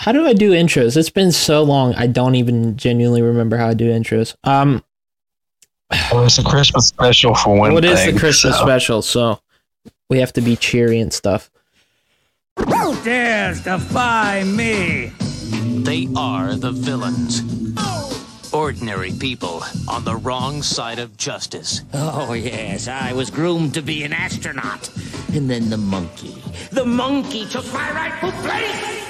how do I do intros? It's been so long. I don't even genuinely remember how I do intros. Um, Well, it's a Christmas special for one what is thing. the Christmas so- special? So we have to be cheery and stuff. dares defy me? They are the villains. Ordinary people on the wrong side of justice. Oh, yes, I was groomed to be an astronaut. And then the monkey. The monkey took my rightful place!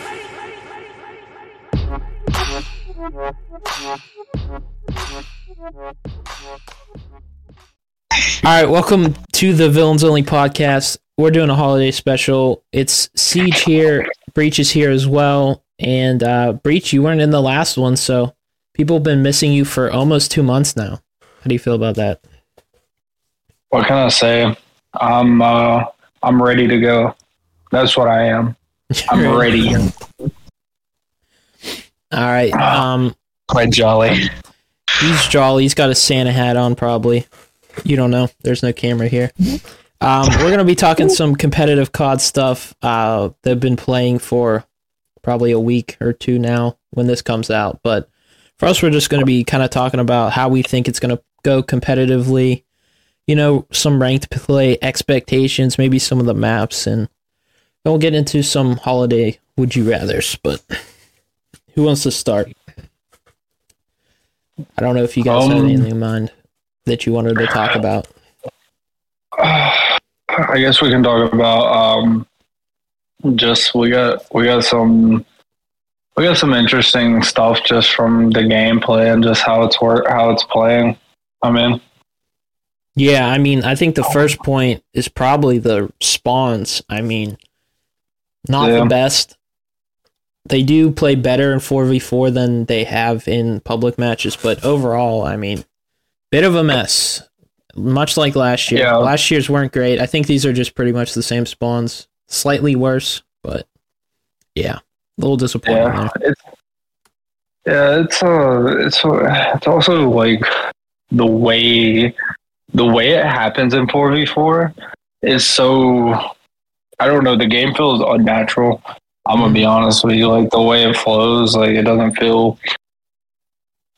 All right, welcome to the Villains Only podcast. We're doing a holiday special. It's Siege here, Breach is here as well, and uh, Breach, you weren't in the last one, so people have been missing you for almost two months now. How do you feel about that? What can I say? I'm uh I'm ready to go. That's what I am. I'm ready. All right, um, Quite jolly. he's jolly. He's got a Santa hat on, probably. You don't know. There's no camera here. Um, we're gonna be talking some competitive COD stuff. Uh, they've been playing for probably a week or two now when this comes out. But for us, we're just gonna be kind of talking about how we think it's gonna go competitively. You know, some ranked play expectations, maybe some of the maps, and we'll get into some holiday would you rather's. But who wants to start? I don't know if you guys had Um, anything in mind that you wanted to talk about. I guess we can talk about um just we got we got some we got some interesting stuff just from the gameplay and just how it's work how it's playing. I mean, Yeah, I mean, I think the first point is probably the spawns. I mean, not Yeah. the best. They do play better in 4v4 than they have in public matches, but overall, I mean, bit of a mess. Much like last year. Yeah. Last year's weren't great. I think these are just pretty much the same spawns. Slightly worse, but yeah, a little disappointing yeah, there. it's yeah, it's uh, it's uh, it's also like the way the way it happens in four v four is so I don't know. The game feels unnatural. I'm gonna be honest with you. Like the way it flows, like it doesn't feel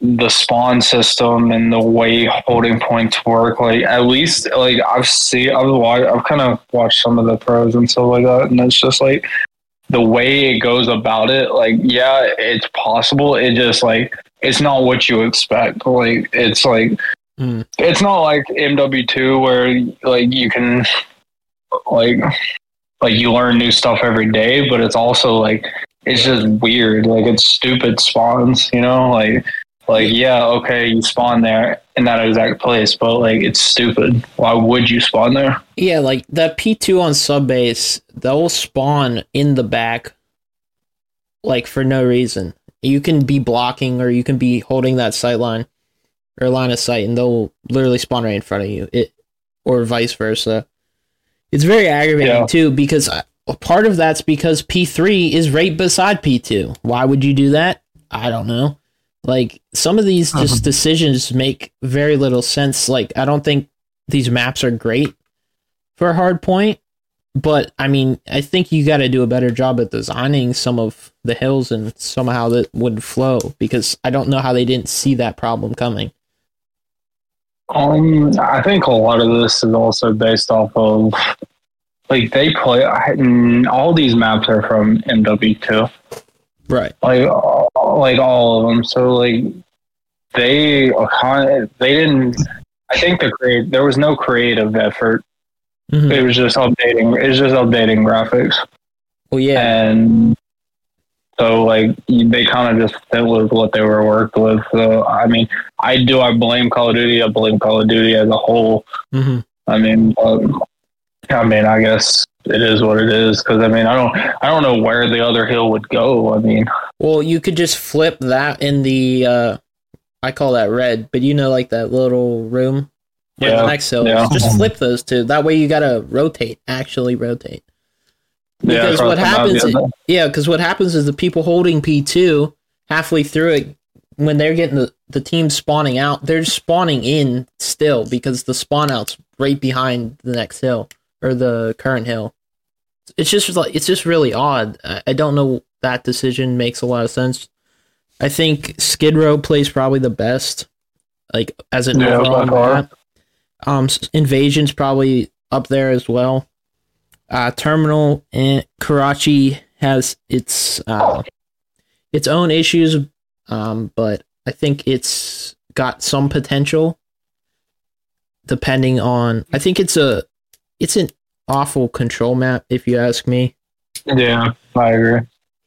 the spawn system and the way holding points work. Like at least like I've seen I've watched I've kind of watched some of the pros and stuff like that, and it's just like the way it goes about it. Like yeah, it's possible. It just like it's not what you expect. Like it's like Mm. it's not like MW2 where like you can like like you learn new stuff every day, but it's also like it's just weird. Like it's stupid spawns, you know? Like like yeah, okay, you spawn there in that exact place, but like it's stupid. Why would you spawn there? Yeah, like that P2 on sub base, they'll spawn in the back like for no reason. You can be blocking or you can be holding that sight line or line of sight and they'll literally spawn right in front of you. It or vice versa. It's very aggravating Yeah. too because uh, part of that's because P3 is right beside P2. Why would you do that? I don't know. Like some of these just uh-huh. decisions make very little sense. Like I don't think these maps are great for a hard point, but I mean, I think you got to do a better job at designing some of the hills and somehow that would flow because I don't know how they didn't see that problem coming. Um, I think a lot of this is also based off of like they play. Mm, All these maps are from MW2. Right. like all- like all of them. So like they they didn't. I think the create there was no creative effort. Mhm. It was just updating. It was just updating graphics, Well, yeah. and so like they kind of just fit with what they were worked with. So I mean, I do. I blame Call of Duty. I blame Call of Duty as a whole. hmm I mean, um, I mean, I guess it is what it is. Because I mean, I don't, I don't know where the other hill would go. I mean, Well, you could just flip that in the, uh, I call that red, but you know, like that little room where the Yeah, next hill yeah. Just flip those two. That way you got to rotate, actually rotate. yeah, Because across what happens, yeah. yeah, because what happens is the people holding P two halfway through it, when they're getting the the team spawning out, they're spawning in still because the spawn out's right behind the next hill or the current hill. It's just like it's just really odd. I, I don't know that decision makes a lot of sense. I think Skid Row plays probably the best, like as an Yeah, overall map. Um, Invasion's probably up there as well. Uh, Terminal and Karachi has its uh, its own issues, um, but I think it's got some potential. Depending on, I think it's a it's an awful control map if you ask me Yeah, I agree.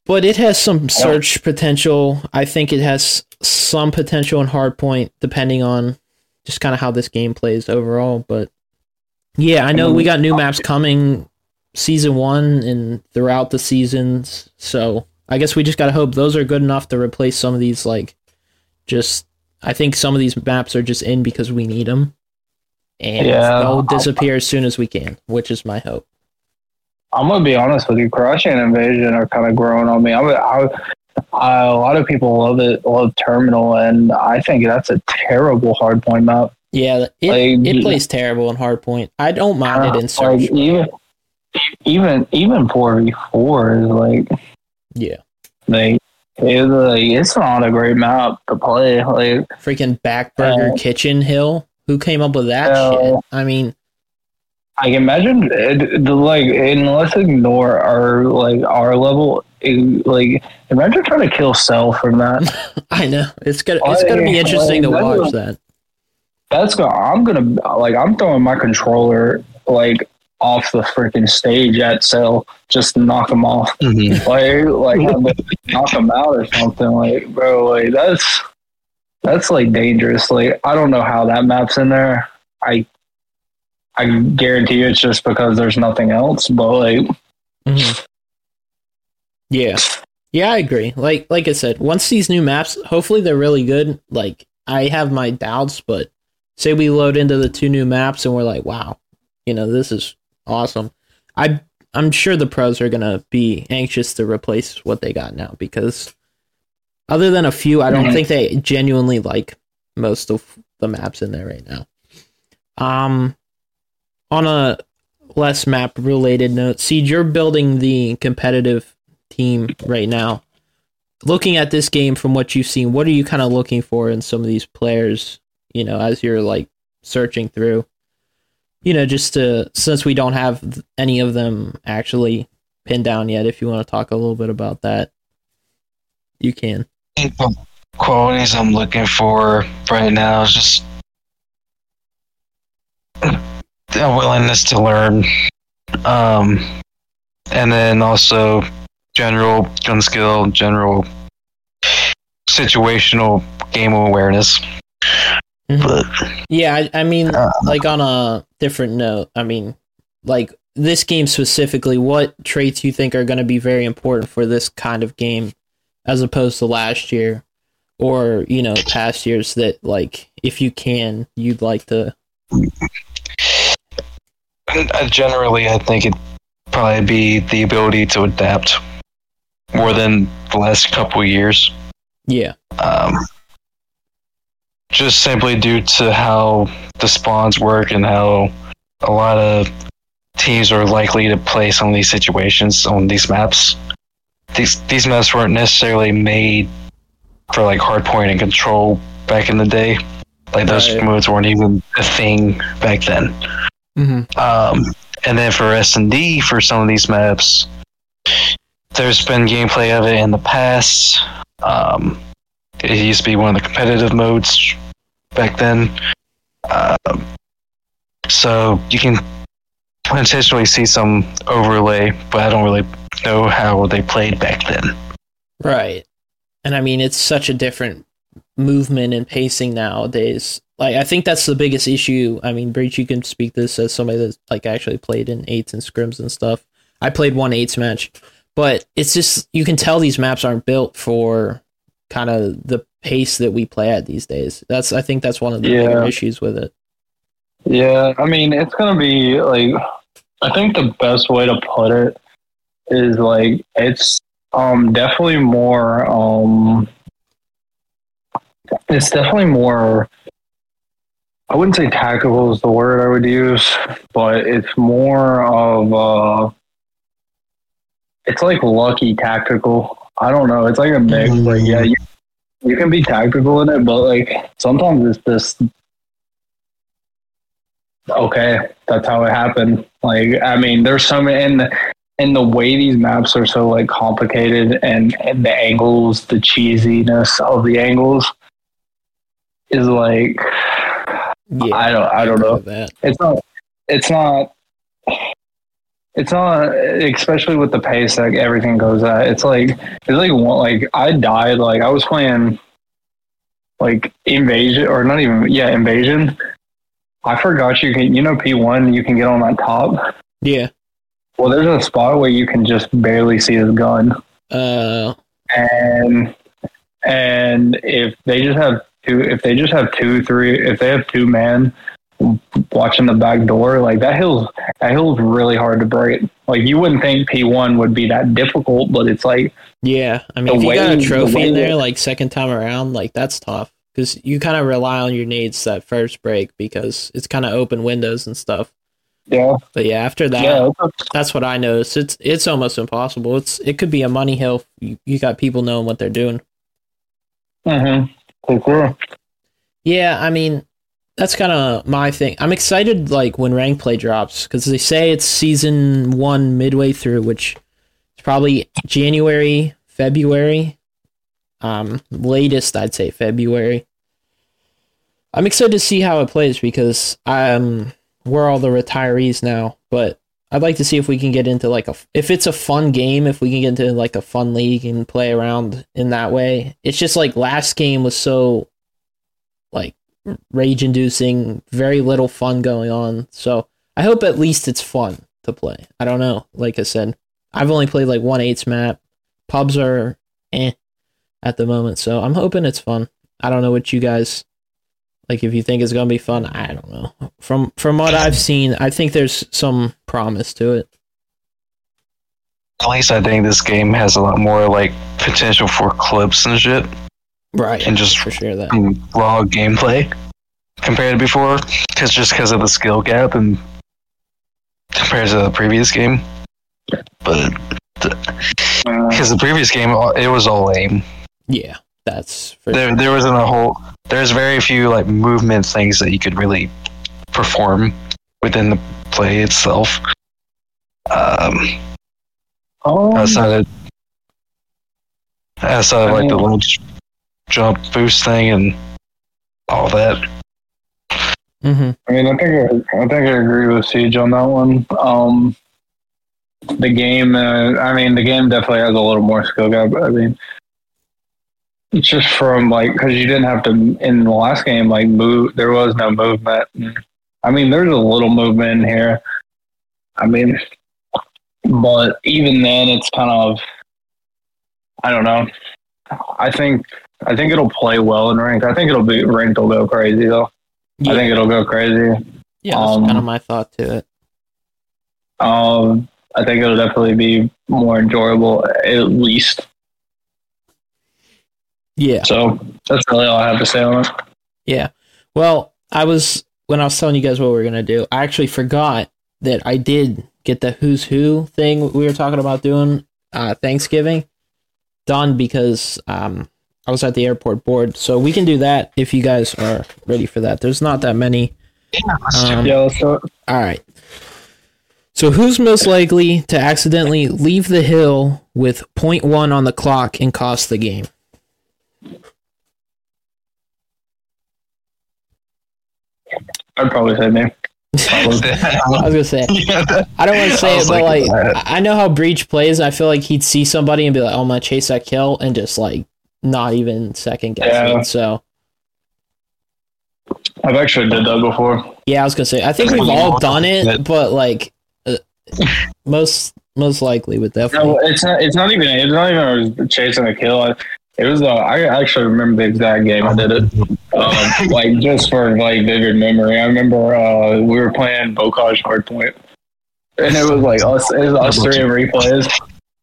but it has some search potential i think it has some potential in hardpoint depending on just kind of how this game plays overall but yeah i know we got new maps coming season one and throughout the seasons so i guess we just gotta hope those are good enough to replace some of these like just i think some of these maps are just in because we need them and Yeah. they'll disappear as soon as we can which is my hope I'm gonna be honest with you. Karachi and Invasion are kind of growing on me. I'm, I, I, a lot of people love it, love Terminal, and I think that's a terrible hardpoint map. Yeah, it, Like, it plays terrible in hardpoint. I don't mind it in Uh, search. like, even, even, even four v four is like, yeah, like, it's, like, it's not a great map to play. Like, freaking Backburger Uh, Kitchen Hill. Who came up with that uh, shit? I mean, I can imagine it, the like, and let's ignore our like our level. it- like, imagine trying to kill Cell from that. I know it's gonna it's gonna be interesting to like, that watch that. That's going. To, I'm gonna like. I'm throwing my controller like off the freaking stage at Cell. Just knock them off. Mhm. Like, like knock him out or something. Like, bro, like that's that's like dangerous. Like, I don't know how that map's in there. I I guarantee you it's just because there's nothing else. But like, Mhm. Yeah, yeah, I agree. Like like I said, once these new maps, hopefully they're really good. Like I have my doubts, but say we load into the two new maps and we're like, wow, you know, this is awesome. I I'm sure the pros are gonna be anxious to replace what they got now because other than a few, I don't Mhm. think they genuinely like most of the maps in there right now. Um, on a less map related note, Siege, you're building the competitive team right now. Looking at this game from what you've seen, what are you kind of looking for in some of these players, you know, as you're like searching through? You know, just to since we don't have any of them actually pinned down yet, if you want to talk a little bit about that, you can. The qualities I'm looking for right now is just a willingness to learn, um, and then also general gun skill, general situational game awareness. But Yeah, I, I mean, Uh, like on a different note, I mean, like this game specifically, what traits you think are going to be very important for this kind of game, as opposed to last year, or you know, past years that like, if you can, you'd like to. uh, generally, I think it'd probably be the ability to adapt more than the last couple of years. Yeah, um, just simply due to how the spawns work and how a lot of teams are likely to play some of these situations on these maps. These these maps weren't necessarily made for like hardpoint and control back in the day. Like those Right. modes weren't even a thing back then. mm-hmm. Um, and then for S and D for some of these maps, there's been gameplay of it in the past. Um, it used to be one of the competitive modes back then. Um, so you can potentially see some overlay, but I don't really know how they played back then. right. And I mean, it's such a different movement and pacing nowadays. Like, I think that's the biggest issue. I mean, Breach, you can speak this as somebody that's like actually played in eights and scrims and stuff. I played one eights match, but it's just you can tell these maps aren't built for kind of the pace that we play at these days. That's I think that's one of the Yeah. bigger issues with it. Yeah, I mean, it's gonna be like, I think the best way to put it is like it's um definitely more um it's definitely more I wouldn't say tactical is the word I would use, but it's more of uh it's like lucky tactical I don't know. It's like a mix. Like yeah, you, you can be tactical in it, but like sometimes it's just okay. That's how it happened. Like I mean, there's so many and the, and the way these maps are so like complicated and, and the angles, the cheesiness of the angles is like Yeah, I don't I don't know. That. It's not. It's not. It's not, especially with the pace that everything goes at. It's like it's like one, like I died. Like I was playing, like invasion or not even yeah invasion. I forgot you can you know P one you can get on that top. Yeah. Well, there's a spot where you can just barely see his gun, Uh. and and if they just have two, if they just have two, three, if they have two man watching the back door, like that hill's that hill's really hard to break. Like you wouldn't think P one would be that difficult, but it's like Yeah. I mean, The if you got a trophy way in there, like second time around, like that's tough because you kind of rely on your needs that first break because it's kind of open windows and stuff. yeah, But yeah, after that, yeah, that's what I noticed. It's it's almost impossible. It's it could be a money hill. You, you got people knowing what they're doing. mhm. For sure. Yeah, I mean, that's kind of my thing. I'm excited like when rank play drops because they say it's season one midway through, which is probably January, February, um, latest I'd say February. I'm excited to see how it plays because um we're all the retirees now, but I'd like to see if we can get into like a if it's a fun game, if we can get into like a fun league and play around in that way. It's just like last game was so rage inducing, very little fun going on. So I hope at least it's fun to play. I don't know. Like I said, I've only played like one eights map. Pubs are eh at the moment, so I'm hoping it's fun. I don't know what you guys like if you think it's gonna be fun, I don't know. From from what I've seen, I think there's some promise to it. At least I think this game has a lot more like potential for clips and shit Right. and just for sure that. raw gameplay compared to before, because just because of the skill gap and compared to the previous game. But Uh, because the previous game, it was all lame. Yeah. That's for There, there wasn't a whole. There's very few like movement things that you could really perform within the play itself. Um, um, outside of outside of like the little j- jump boost thing and all that. hmm I mean, I think I, I think I agree with Siege on that one. Um, the game, uh, I mean, the game definitely has a little more skill gap. I mean, it's just from like because you didn't have to in the last game like move. There was no movement. I mean, there's a little movement in here. I mean, but even then, it's kind of I don't know. I think I think it'll play well in ranked. I think it'll be ranked. will go crazy though. Yeah, I think it'll go crazy. yeah that's um, kind of my thought to it. Um, I think it'll definitely be more enjoyable, at least. Yeah. So that's really all I have to say on it. Yeah. Well, I was when I was telling you guys what we were gonna do, I actually forgot that I did get the who's who thing we were talking about doing uh Thanksgiving done because um I was at the airport board. So we can do that if you guys are ready for that. There's not that many. Um, Yeah, let's all right. So who's most likely to accidentally leave the hill with 0.1 on the clock and cost the game? I'd probably say me. I was gonna say I don't want to say it, but like thinking. I I know how Breach plays. I feel like he'd see somebody and be like, "Oh, I'm gonna chase that kill," and just like not even second guessing. Yeah. So I've actually did that before. yeah, I was gonna say I think we've all done it, but like uh, most most likely with definitely. No, it's not. It's not even. It's not even. I was chasing a kill. I, it was. Uh, I actually remember the exact game I did it. Um, like just for like vivid memory. I remember uh, we were playing Bocage Hardpoint, and it was like us. It was us three in replays.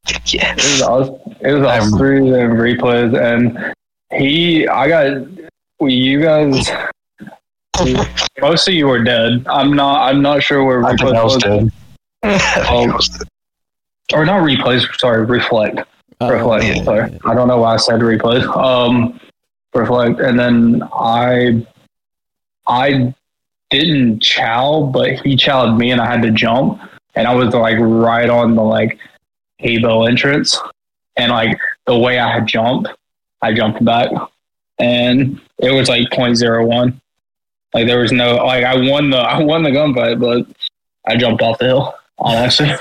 It yes. was us. It was I us remember. three in replays, and he. I got. You guys. Most of you were dead. I'm not. I'm not sure where I think replays I was was. dead. I think I was dead. Or not replays. Sorry, reflect. reflect. yeah. Sorry, I don't know why I said replay. Um, reflect, and then I, I didn't chow, but he chowed me, and I had to jump, and I was like right on the like Habo entrance, and like the way I had jumped, I jumped back, and it was like 0.01. Like there was no like I won the I won the gunfight, but I jumped off the hill. Honestly,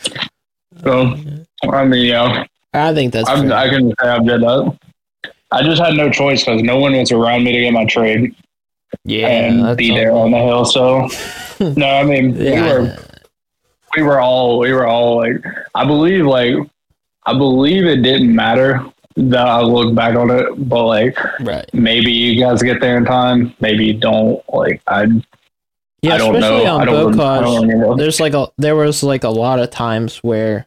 so I mean, yeah. I think that's I'm. I can say I did that. I just had no choice because no one was around me to get my trade yeah, and be all- there on the hill. So no, I mean we were we were all we were all like I believe like I believe it didn't matter that I look back on it, but like right. maybe you guys get there in time, maybe you don't. Like I Yeah, I don't especially know. on I don't, I don't remember. there's like a there was like a lot of times where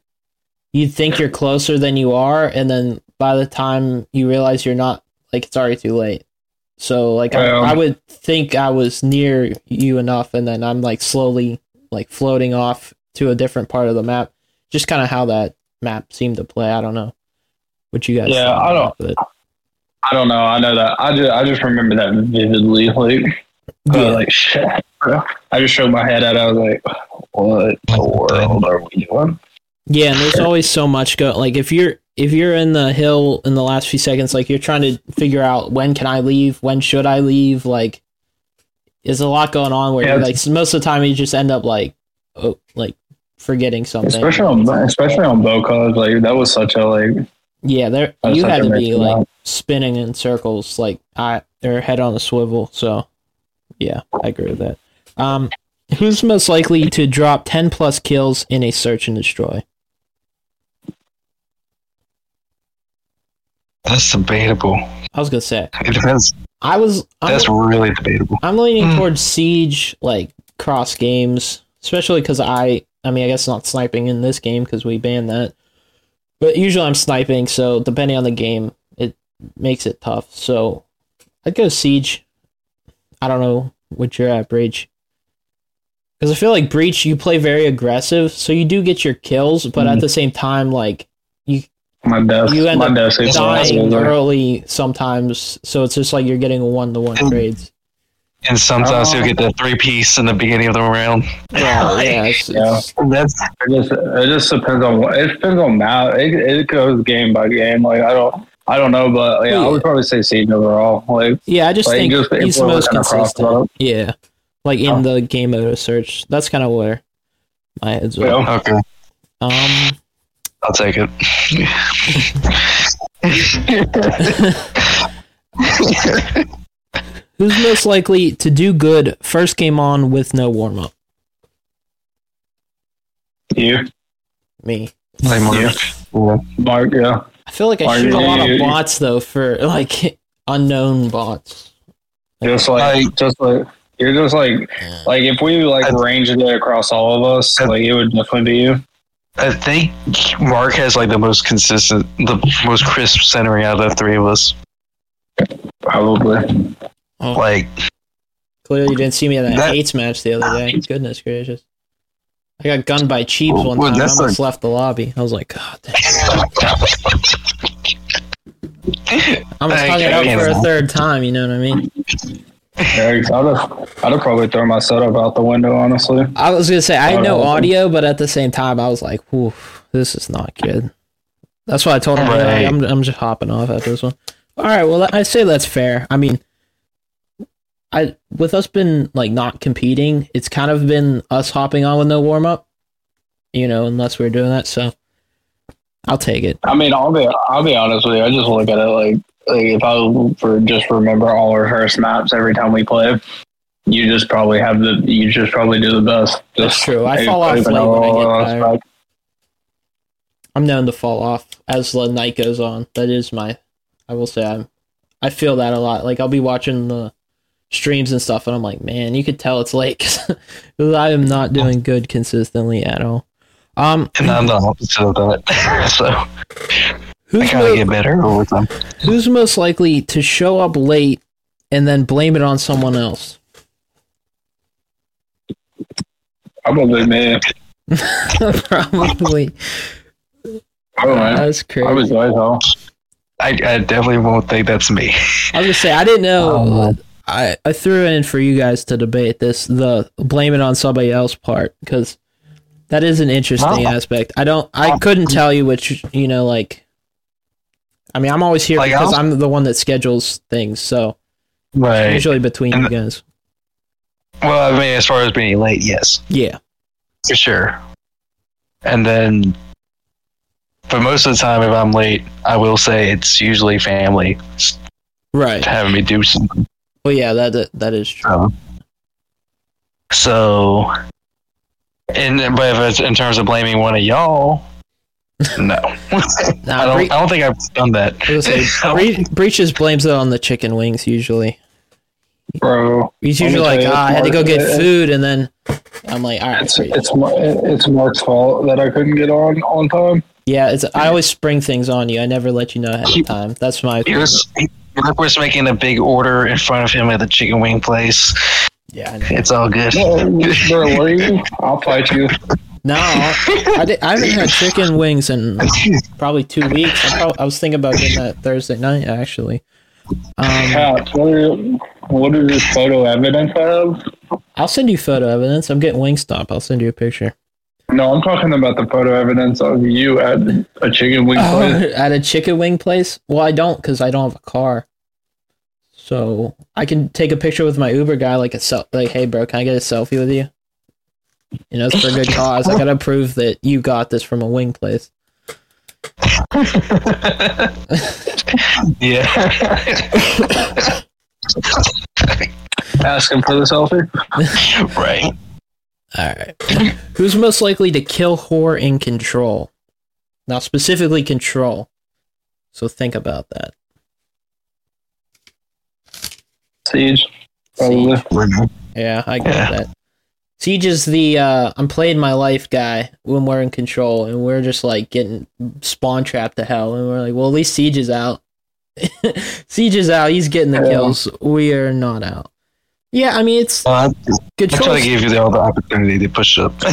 you think you're closer than you are, and then by the time you realize you're not, like it's already too late. So like I, Um, I would think I was near you enough, and then I'm like slowly like floating off to a different part of the map. Just kind of how that map seemed to play. I don't know what you guys. Yeah, I don't- it. I don't know. I know that. I just I just remember that vividly. Like I Yeah. was like shit. bro. I just showed my head out. I was like, what the world are we doing? Yeah, and there's always so much go. Like if you're if you're in the hill in the last few seconds, like you're trying to figure out when can I leave, when should I leave. Like, there's a lot going on where Yeah, you're, like most of the time you just end up like, oh, like forgetting something. Especially on especially on Bocage, like that was such a like yeah, there you had to be mixed like map. spinning in circles, like I or head on a swivel. So, yeah, I agree with that. Um, who's most likely to drop ten plus kills in a search and destroy? That's debatable. I was gonna say It depends. I was. I'm, That's really debatable. I'm leaning Hmm. towards siege, like cross games, especially because I. I mean, I guess not sniping in this game because we banned that. But usually I'm sniping, so depending on the game, it makes it tough. So I'd go siege. I don't know what you're at, breach. Because I feel like breach, you play very aggressive, so you do get your kills, but at Mhm. the same time, like you. my death. you end my up death dying early sometimes. So it's just like you're getting one to one Mm. trades. And sometimes Oh. you'll get the three piece in the beginning of the round. Yeah, yeah, it's, Yeah. That's It just it just depends on what it depends on map. It, it goes game by game. Like I don't I don't know, but yeah, I would probably say Siege overall. Like Yeah, I just Like, think just he's the most consistent. Yeah, like in Oh. the game mode of search. That's kind of where my head's at. Yeah. okay. Um, I'll take it. who's most likely to do good first game on with no warm up? you, Me. Like Mark. Yeah. Yeah. Mark, yeah. I feel like I Are shoot a lot of you- bots though for like unknown bots. Just like Like- just like you're just like like if we like I- ranged it across all of us, I- like it would definitely be you. I think Mark has like the most consistent, the most crisp centering out of the three of us. Probably. Oh. Like, Clearly, you didn't see me in that, That- eights match the other day. Goodness gracious. I got gunned by Cheeps one Well, time. I almost like- left the lobby. I was like, God damn. I was I- hung it I for a third time, you know what I mean? I'd have, I'd have probably thrown my setup out the window, honestly. I was gonna say I had uh, no Oh. audio, but at the same time, I was like, "Whew, this is not good." That's why I told him, "Hey, Right. I'm I'm just hopping off after this one." All right, well, I say that's fair. I mean, I with us been like not competing, it's kind of been us hopping on with no warm up, you know, unless we're doing that. So I'll take it. I mean, I'll be I'll be honest with you. I just look at it like like if I for just remember all our first maps every time we play, you just probably have the you just probably do the best. That's true. I fall off late when I get tired. I'm known to fall off as the night goes on. That is my, I will say I'm, I feel that a lot. Like I'll be watching the streams and stuff, and I'm like, man, you could tell it's late because I am not doing good consistently at all. Um, and I'm the opposite of that. so I who's gotta mo- get better over time. who's most likely to show up late and then blame it on someone else? Probably me. Probably. I don't know. That's crazy. I was like, oh, I, I definitely won't think that's me. I was gonna say I didn't know. Um, I I threw it in for you guys to debate this the blame it on somebody else part because that is an interesting Well, aspect. I don't. I couldn't tell you which you know like. I mean, I'm always here Like, because I'll- I'm the one that schedules things, so Right. usually between And you the- guys. Well, I mean, as far as being late, yes, Yeah, for sure. And then, but most of the time, if I'm late, I will say it's usually family right. having me do something. Well, yeah, that that, that is true. So, and but if it's in terms of blaming one of y'all, no, I don't. Bre- I don't think I've done that. Say, Bre- Breaches blames it on the chicken wings usually. bro. He's usually like, ah, I had to go get Mark- food, and then I'm like, all right, It's it's Mar- it's Mark's fault that I couldn't get on on time. yeah, it's I always spring things on you. I never let you know ahead of time. That's my He was, Mark was making a big order in front of him at the chicken wing place. yeah. I know. It's all good. bro, where you? I'll fight you. No, I, did, I haven't had chicken wings in probably two weeks. I, prob- I was thinking about getting that Thursday night actually. Um, Cat, what, are, what this photo evidence have? I'll send you photo evidence. I'm getting Wingstop. I'll send you a picture. No, I'm talking about the photo evidence of you at a chicken wing Oh, place. at a chicken wing place? Well, I don't because I don't have a car. So I can take a picture with my Uber guy, like a sel- like, hey, bro, can I get a selfie with you? You know, it's for a good cause. I gotta prove that you got this from a wing place. Yeah. Asking for the selfie. right. All right. Who's most likely to kill whore in control? Now, specifically control. So think about that. Siege. Probably. Yeah, I get Yeah. that. Siege is the uh, I'm playing my life guy when we're in control, and we're just like getting spawn trapped to hell, and we're like, well, at least Siege is out. Siege is out. He's getting the kills. We are not out. Yeah, I mean it's I control. try to give you the, all the opportunity to push up.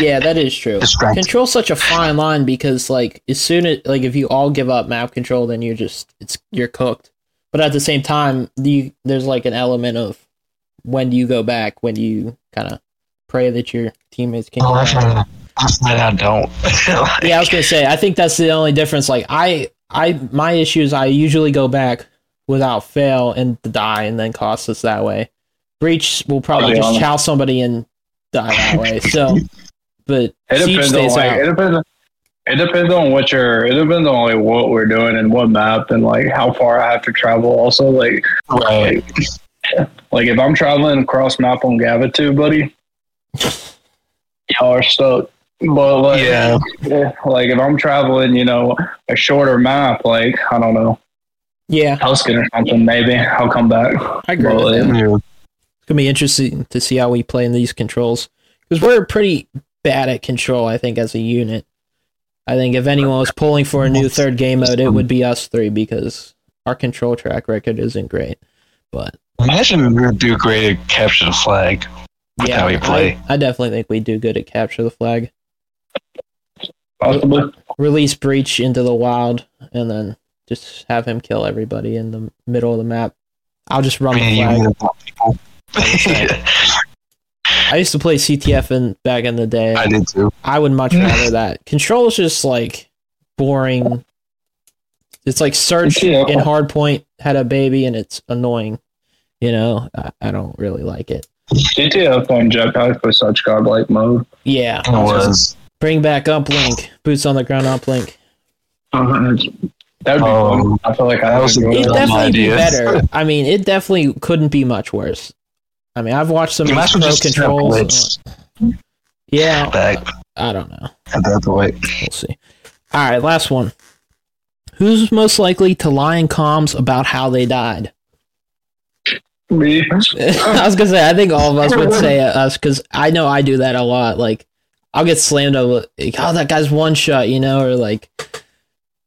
Yeah, that is true. Distract. Control's such a fine line because like as soon as like if you all give up map control, then you're just it's you're cooked. But at the same time, you there's like an element of when do you go back? When do you kind of pray that your teammates can? Oh, get I back? find- I don't. yeah, I was gonna say. I think that's the only difference. Like I, I my issue is I usually go back without fail and die, and then cost us that way. Breach will probably yeah. just chow somebody and die that way. So, but It siege depends on like out. it depends. It depends on what you're. It depends on like what we're doing and what map and like how far I have to travel. Also, like right. like if I'm traveling across map on Gavutu, buddy, y'all are stuck. But like, Yeah. yeah, like if I'm traveling, you know, a shorter map, like I don't know, yeah, Huskin or something, maybe I'll come back. I agree Well, with yeah. Yeah. It's gonna be interesting to see how we play in these controls because we're pretty bad at control. I think as a unit. I think if anyone was pulling for a new third game mode, it would be us three because our control track record isn't great. But Imagine we would do great at capture the flag with how we play. I, I definitely think we do good at capture the flag. Possibly. Release breach into the wild and then just have him kill everybody in the middle of the map. I'll just run I the flag. want people. I used to play CTF in back in the day. I did too. I would much rather that. Control is just like boring. It's like search Yeah. in hardpoint had a baby and it's annoying. You know, I, I don't really like it. CTF on Jetpack was such godlike mode. Yeah, It was. bring back uplink, boots on the ground uplink. Uh-huh. That would be um, Oh, fun. I feel like I was a enjoy It'd Dumb that. definitely be idea. better. I mean, it definitely couldn't be much worse. I mean, I've watched some of You might these as well pro just controls. blitz Yeah, back I don't know. at that point. We'll see. All right, last one. Who's most likely to lie in comms about how they died? Me. I was gonna say, I think all of us would say us because I know I do that a lot. Like, I'll get slammed over, like, oh, that guy's one shot, you know, or like,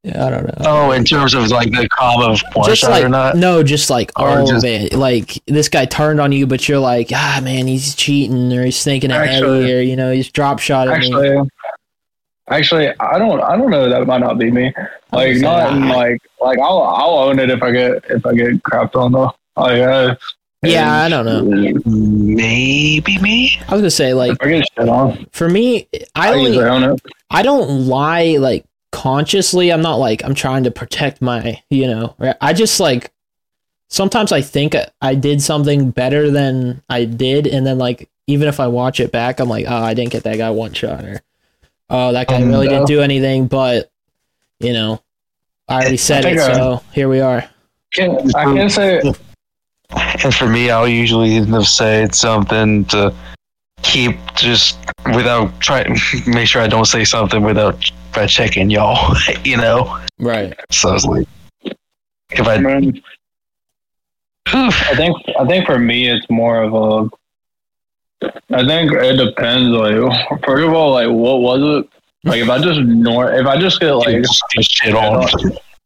yeah, I don't know. Oh, in terms of like the calm of shot like or not. no, just like Or all just- of it. Like this guy turned on you, but you're like, ah, man, he's cheating or he's thinking ahead Actually- here. You know, he's drop shotting me. Actually, Actually, I don't. I don't know. That might not be me. Like not in like like I'll I'll own it if I get if I get crapped on though. Like uh, Yeah, I don't know. Maybe me. I was gonna say like If I get shit on, for me, I I only. I don't lie like consciously. I'm not like I'm trying to protect my, you know. I just like sometimes I think I did something better than I did, and then like even if I watch it back, I'm like, oh, I didn't get that guy one shot, or oh, that guy Um, really no. didn't do anything. But you know, I already said it, I- so here we are. Can, I can say And for me, I'll usually end up saying something to keep just without trying, make sure I don't say something without by checking y'all, you know? Right. So it's like, if I, I I think I think for me it's more of a. I think it depends. Like first of all, like what was it? Like if I just nor if I just get like just get shit on.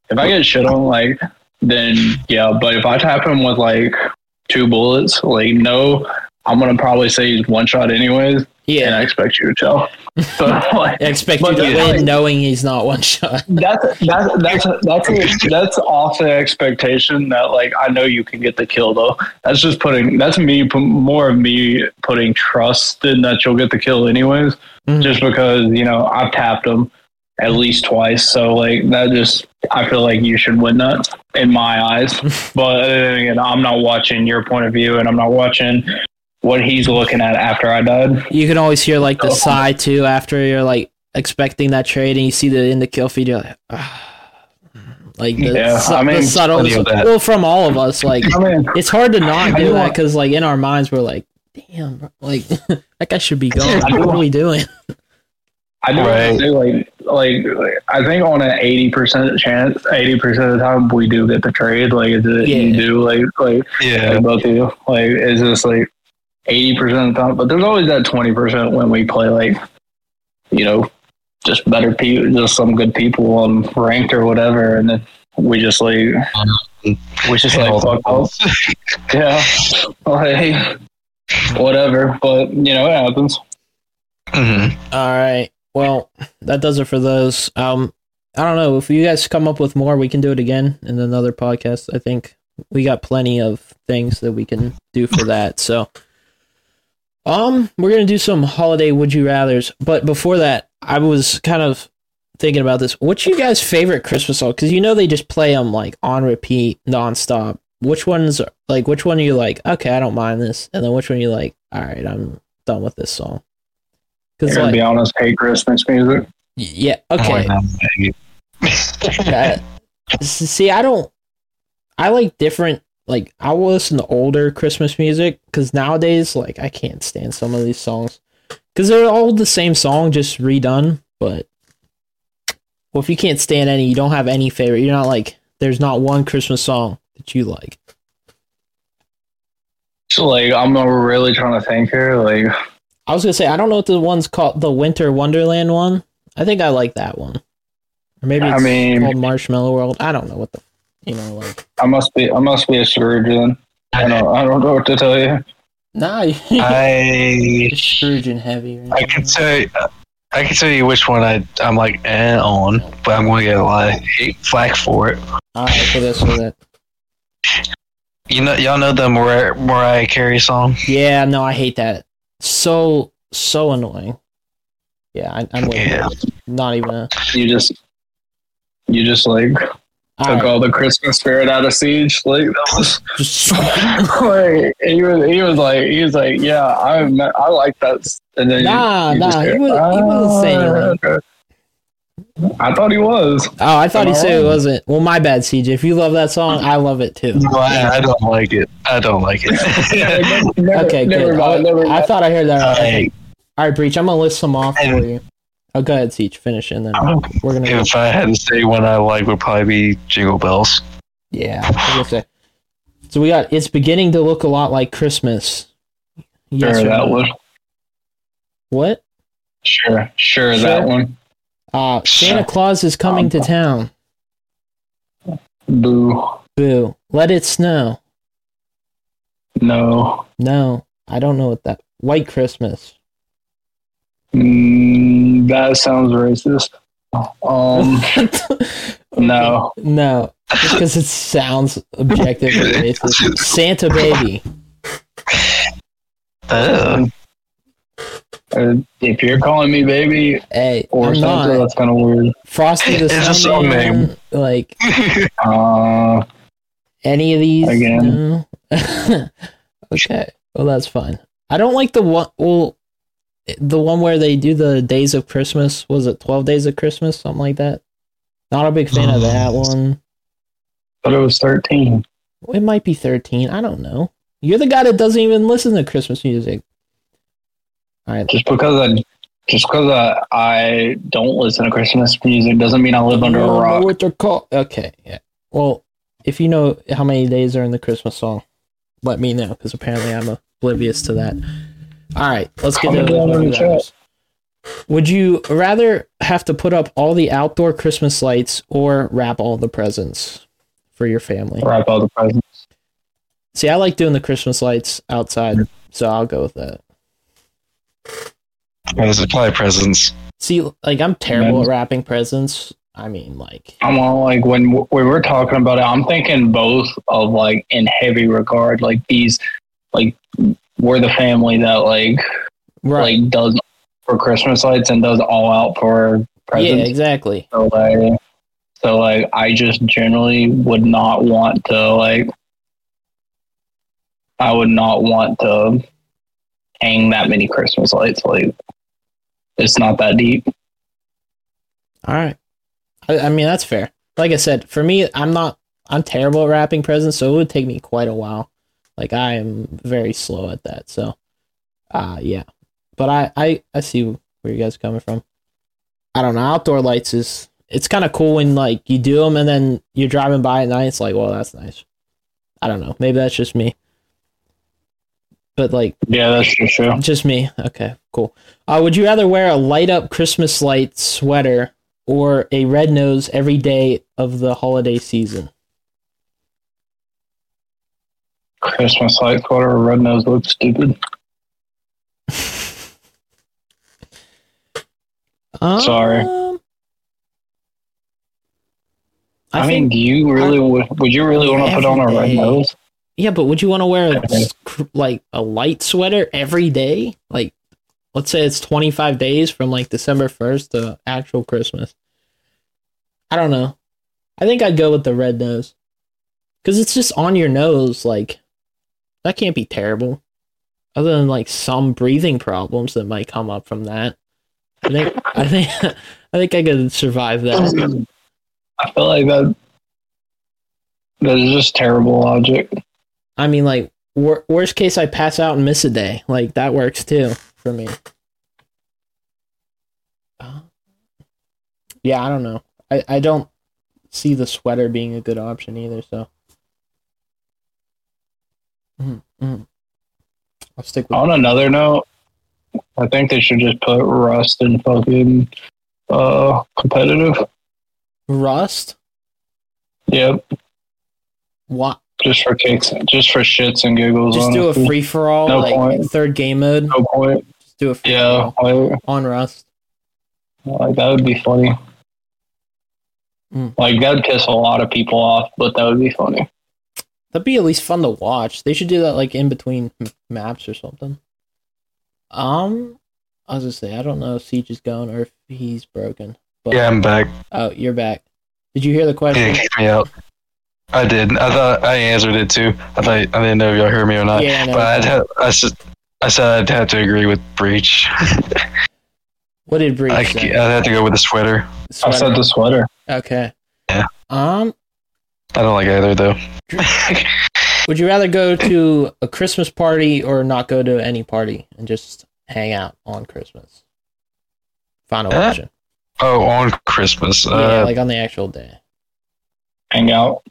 if I get shit on like then yeah. But if I tap him with like two bullets, like no, I'm gonna probably say he's one shot anyways, and Yeah. I expect you to tell. So like, I expect But you to win knowing he's not one shot. that's that's that's that's that's off the expectation that like I know you can get the kill though. That's just putting that's me more of me putting trust in that you'll get the kill anyways. Mhm. Just because you know I've tapped him at least twice, so like that just I feel like you should win that in my eyes. but again, I'm not watching your point of view, and I'm not watching what he's looking at after I died. You can always hear like the sigh too after you're like expecting that trade and you see the in the kill feed. You're like, ah. like the, Yeah, su- I mean, the subtle. plenty. Well, from all of us, like I mean, it's hard to not do do that because like in our minds we're like, damn, bro, like that guy should be gone. I do What are we doing? I do Right. say like, like like I think on an eighty percent chance, eighty percent of the time we do get the trade. Like is it Yeah. you do like like, Yeah. like both of you. Like it's just like eighty percent of the time. But there's always that twenty percent when we play like you know just better people, just some good people on ranked or whatever, and then we just like we just like fuck off. Yeah, like whatever. But you know it happens. Mhm. All right. Well, that does it for those. Um, I don't know if you guys come up with more, we can do it again in another podcast. I think we got plenty of things that we can do for that. So, um, we're gonna do some holiday would you rather's, but before that, I was kind of thinking about this. What's you guys' favorite Christmas song? Because you know they just play them like on repeat, nonstop. Which ones, like, which one are you like? Okay, I don't mind this, and then which one are you like? All right, I'm done with this song. I'm Because gonna like, be honest, hate Christmas music. yeah, Oh, okay. no. Uh, see, I don't. I like different. Like I will listen to older Christmas music because nowadays, like I can't stand some of these songs because they're all the same song, just redone. But well, if you can't stand any, you don't have any favorite. You're not like there's not one Christmas song that you like. So like I'm really trying to think here. Like I was gonna say I don't know what the one's called. The Winter Wonderland one. I think I like that one. Or maybe I mean- called Marshmallow World. I don't know what the you know like. I must be I must be a then. I don't I don't know what to tell you. Nah, I Scrooge and heavy. I can tell you, I can tell you which one I I'm like eh on, but I'm going to get a lot of hate flack for it. All right, for this, for that. You know, y'all know the Mariah, Mariah Carey song. Yeah, no, I hate that. So so annoying. Yeah, I, I'm Yeah. Not even a. You just you just like All took right, all the Christmas spirit out of Siege. Like that was like he was he was like he was like yeah I I like that. And then you- Nah, you nah, just he go, was- he wasn't saying "Ah, anything." okay." I thought he was. oh, I thought Am he I said it wasn't. Well, my bad, CJ. If you love that song, I love it too. No, I, I don't like it. I don't like it. Never- Okay, never good. mind, never I, I thought I heard that. Right. Like, All right, Breach. I'm gonna list some off for you. Oh, go ahead, Siege. Finish, and then we're gonna. Go. if I had to say one I like, would probably be Jingle Bells. Yeah, gonna. So we got. It's beginning to look a lot like Christmas. Yes Sure, that no? one. What? Sure, sure, Sure. that one. Uh, Santa Claus is coming to town. Boo. Boo. Let it snow. No. No, I don't know what that. White Christmas. Mm, that sounds racist. Um, no. no, because it sounds objectively racist. Santa baby. Uh, Uh, if you're calling me baby Hey, or I'm Santa, not. that's kind of weird. Frosty the It's a song Snowman, Like Uh, any of these. Again. No? okay, well that's fine. I don't like the one. Well, the one where they do the days of Christmas. Was it Twelve Days of Christmas? Something like that. Not a big fan of that one. but it was 13. It might be thirteen. I don't know. You're the guy that doesn't even listen to Christmas music. All right. Just because I just because I, I don't listen to Christmas music doesn't mean I live under a rock. what they're called. Okay, yeah. Well, if you know how many days are in the Christmas song, let me know because apparently I'm oblivious to that. All right, let's get to Comment down in the the Would you rather have to put up all the outdoor Christmas lights or wrap all the presents for your family? Wrap all the presents. See, I like doing the Christmas lights outside, so I'll go with that. Those are probably presents. See, like I'm terrible at wrapping presents. I mean, like, I'm all like when when we're talking about it, I'm thinking both of like in heavy regard, like these, like we're the family that like right? like does for Christmas lights and does all out for presents. yeah, exactly. So like, so like, I just generally would not want to like, I would not want to hang that many Christmas lights. Like, it's not that deep. All right. I, I mean, that's fair. Like I said, for me, I'm not, I'm terrible at wrapping presents, so it would take me quite a while. Like, I am very slow at that. So, uh, yeah. But I, I, I see where you guys are coming from. I don't know. Outdoor lights is, it's kind of cool when, like, you do them and then you're driving by at night. It's like, well, that's nice. I don't know. Maybe that's just me. But, like, Yeah, that's for sure. just me. Okay, cool. Uh, would you rather wear a light up Christmas light sweater or a red nose every day of the holiday season? Christmas light sweater or red nose looks stupid. Sorry. Um, I, I, mean, do you really would? Would you really want to put on a red day. nose? yeah, but would you want to wear a, like a light sweater every day? Like, let's say it's 25 days from like December 1st to actual Christmas. I don't know. I think I'd go with the red nose because it's just on your nose. Like, that can't be terrible. Other than like some breathing problems that might come up from that. I think I think I think I could survive that. I feel like that. That is just terrible logic. I mean, like wor- worst case, I pass out and miss a day. Like that works too for me. Uh, yeah, I don't know. I I don't see the sweater being a good option either. So. Mhm, mhm. I'll stick with On another note, I think they should just put Rust in fucking uh competitive. Rust. Yep, What? just for kicks, just for shits and giggles. Just do a free for all, No like point. third game mode. No point. Just do a free Yeah, for all like, on Rust. like that would be funny. Mm. Like that would piss a lot of people off, but that would be funny. That'd be at least fun to watch. They should do that like in between m- maps or something. Um, I was gonna say I don't know if Siege is going or if he's broken. But Yeah, I'm back. oh, you're back. Did you hear the question? Yeah, question? me out. I did. I thought I answered it too. I thought I didn't know if y'all heard me or not. Yeah, I but I'd have, I said I said I'd have to agree with Breach. What did Breach I, say? I'd have to go with the sweater. I Sweater. said the sweater. Okay. Yeah. Um, I don't like either though. would you rather go to a Christmas party or not go to any party and just hang out on Christmas? Final Uh, option. oh, on Christmas. yeah, Uh, like on the actual day. Hang out.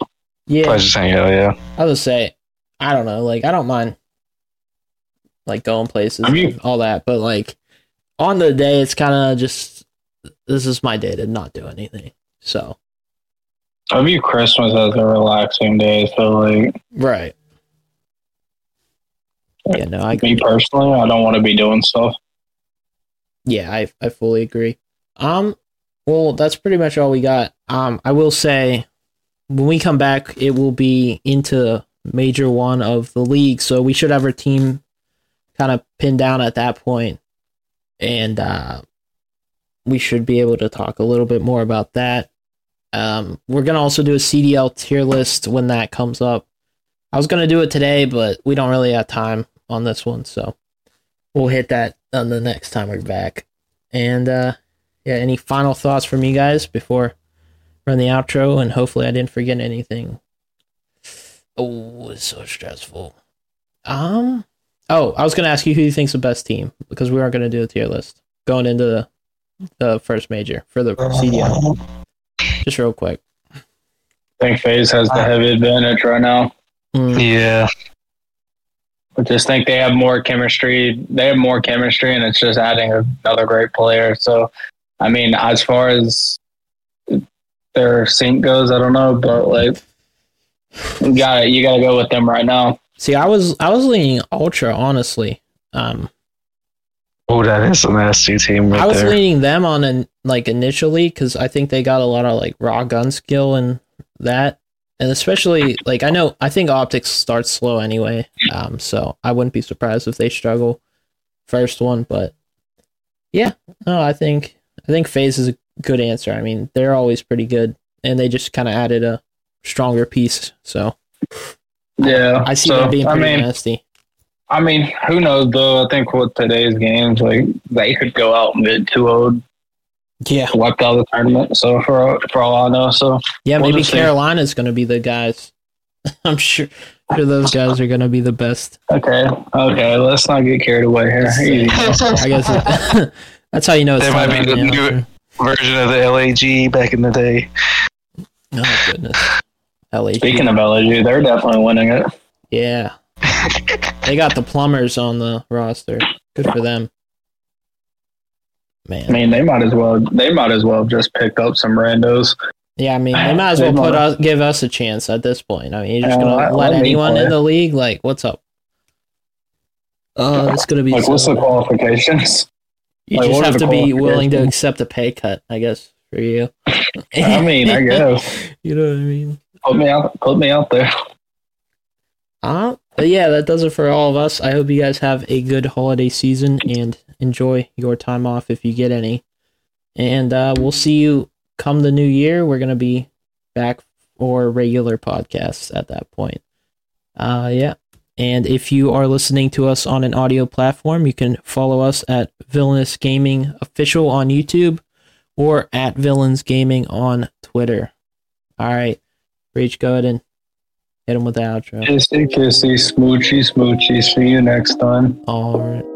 Yeah. probably just hang out. Yeah. I'll just say, I don't know. Like, I don't mind, like, going places Have you- and all that. But, like, on the day, it's kind of just, this is my day to not do anything. So, I view Christmas as a relaxing day. So like right. Yeah, no, I me personally, I don't want to be doing stuff. Yeah, I I fully agree. Um, well, that's pretty much all we got. Um, I will say, when we come back, it will be into major one of the league, so we should have our team kind of pinned down at that point, and uh, we should be able to talk a little bit more about that. Um, we're gonna also do a CDL tier list when that comes up. I was gonna do it today, but we don't really have time on this one, so we'll hit that on the next time we're back. And uh, yeah, any final thoughts from you guys before run the outro? And hopefully, I didn't forget anything. Oh, it's so stressful. Um. Oh, I was gonna ask you who you think's the best team because we aren't gonna do a tier list going into the the first major for the CDL. Just real quick. I think FaZe has the heavy advantage right now. Mm, Yeah. I just think they have more chemistry. They have more chemistry, and it's just adding another great player. So, I mean, as far as their sync goes, I don't know, but like, you got you got to go with them right now. See, I was I was leaning Ultra honestly. Um, Oh, that is a nasty team right I was there. leaning them on an like initially because I think they got a lot of like raw gun skill and that, and especially like I know I think optics starts slow anyway. Um, so I wouldn't be surprised if they struggle first one, but yeah, no, I think I think FaZe is a good answer. I mean, they're always pretty good, and they just kind of added a stronger piece. So Yeah, I see so, them being I pretty mean, nasty. I mean, who knows though? I think with today's games, like they could go out mid get 2 Yeah, wiped out of the tournament. So for for all I know, so yeah, We'll maybe. Carolina's going to be the guys. I'm sure, sure those guys are going to be the best. okay, okay, let's not get carried away here. Easy. I guess it- that's how you know it's They might time be to the new- outro. Version of the LAG back in the day. Oh goodness, LA. Speaking of LSU, they're definitely winning it. yeah, they got the plumbers on the roster. Good for them, Man. I mean, they might as well. They might as well just pick up some randos. Yeah, I mean, they might as well put us, give us a chance at this point. I mean, you're just Uh, gonna I- let I mean, anyone in the league? Like, what's up? Uh, it's gonna be. Like, so- what's the qualifications? you like, just have to be willing to accept a pay cut, I guess, for you. I mean, I guess you know what I mean. put me out. Put me out there. Uh, but yeah, that does it for all of us. I hope you guys have a good holiday season and enjoy your time off if you get any. And uh, we'll see you come the new year. We're going to be back for regular podcasts at that point. Uh, yeah. And if you are listening to us on an audio platform, you can follow us at Villainous Gaming Official on YouTube or at Villains Gaming on Twitter. All right. Reach, go ahead and hit him with the outro. Kissy, kissy, smoochy, smoochy. See you next time. All right.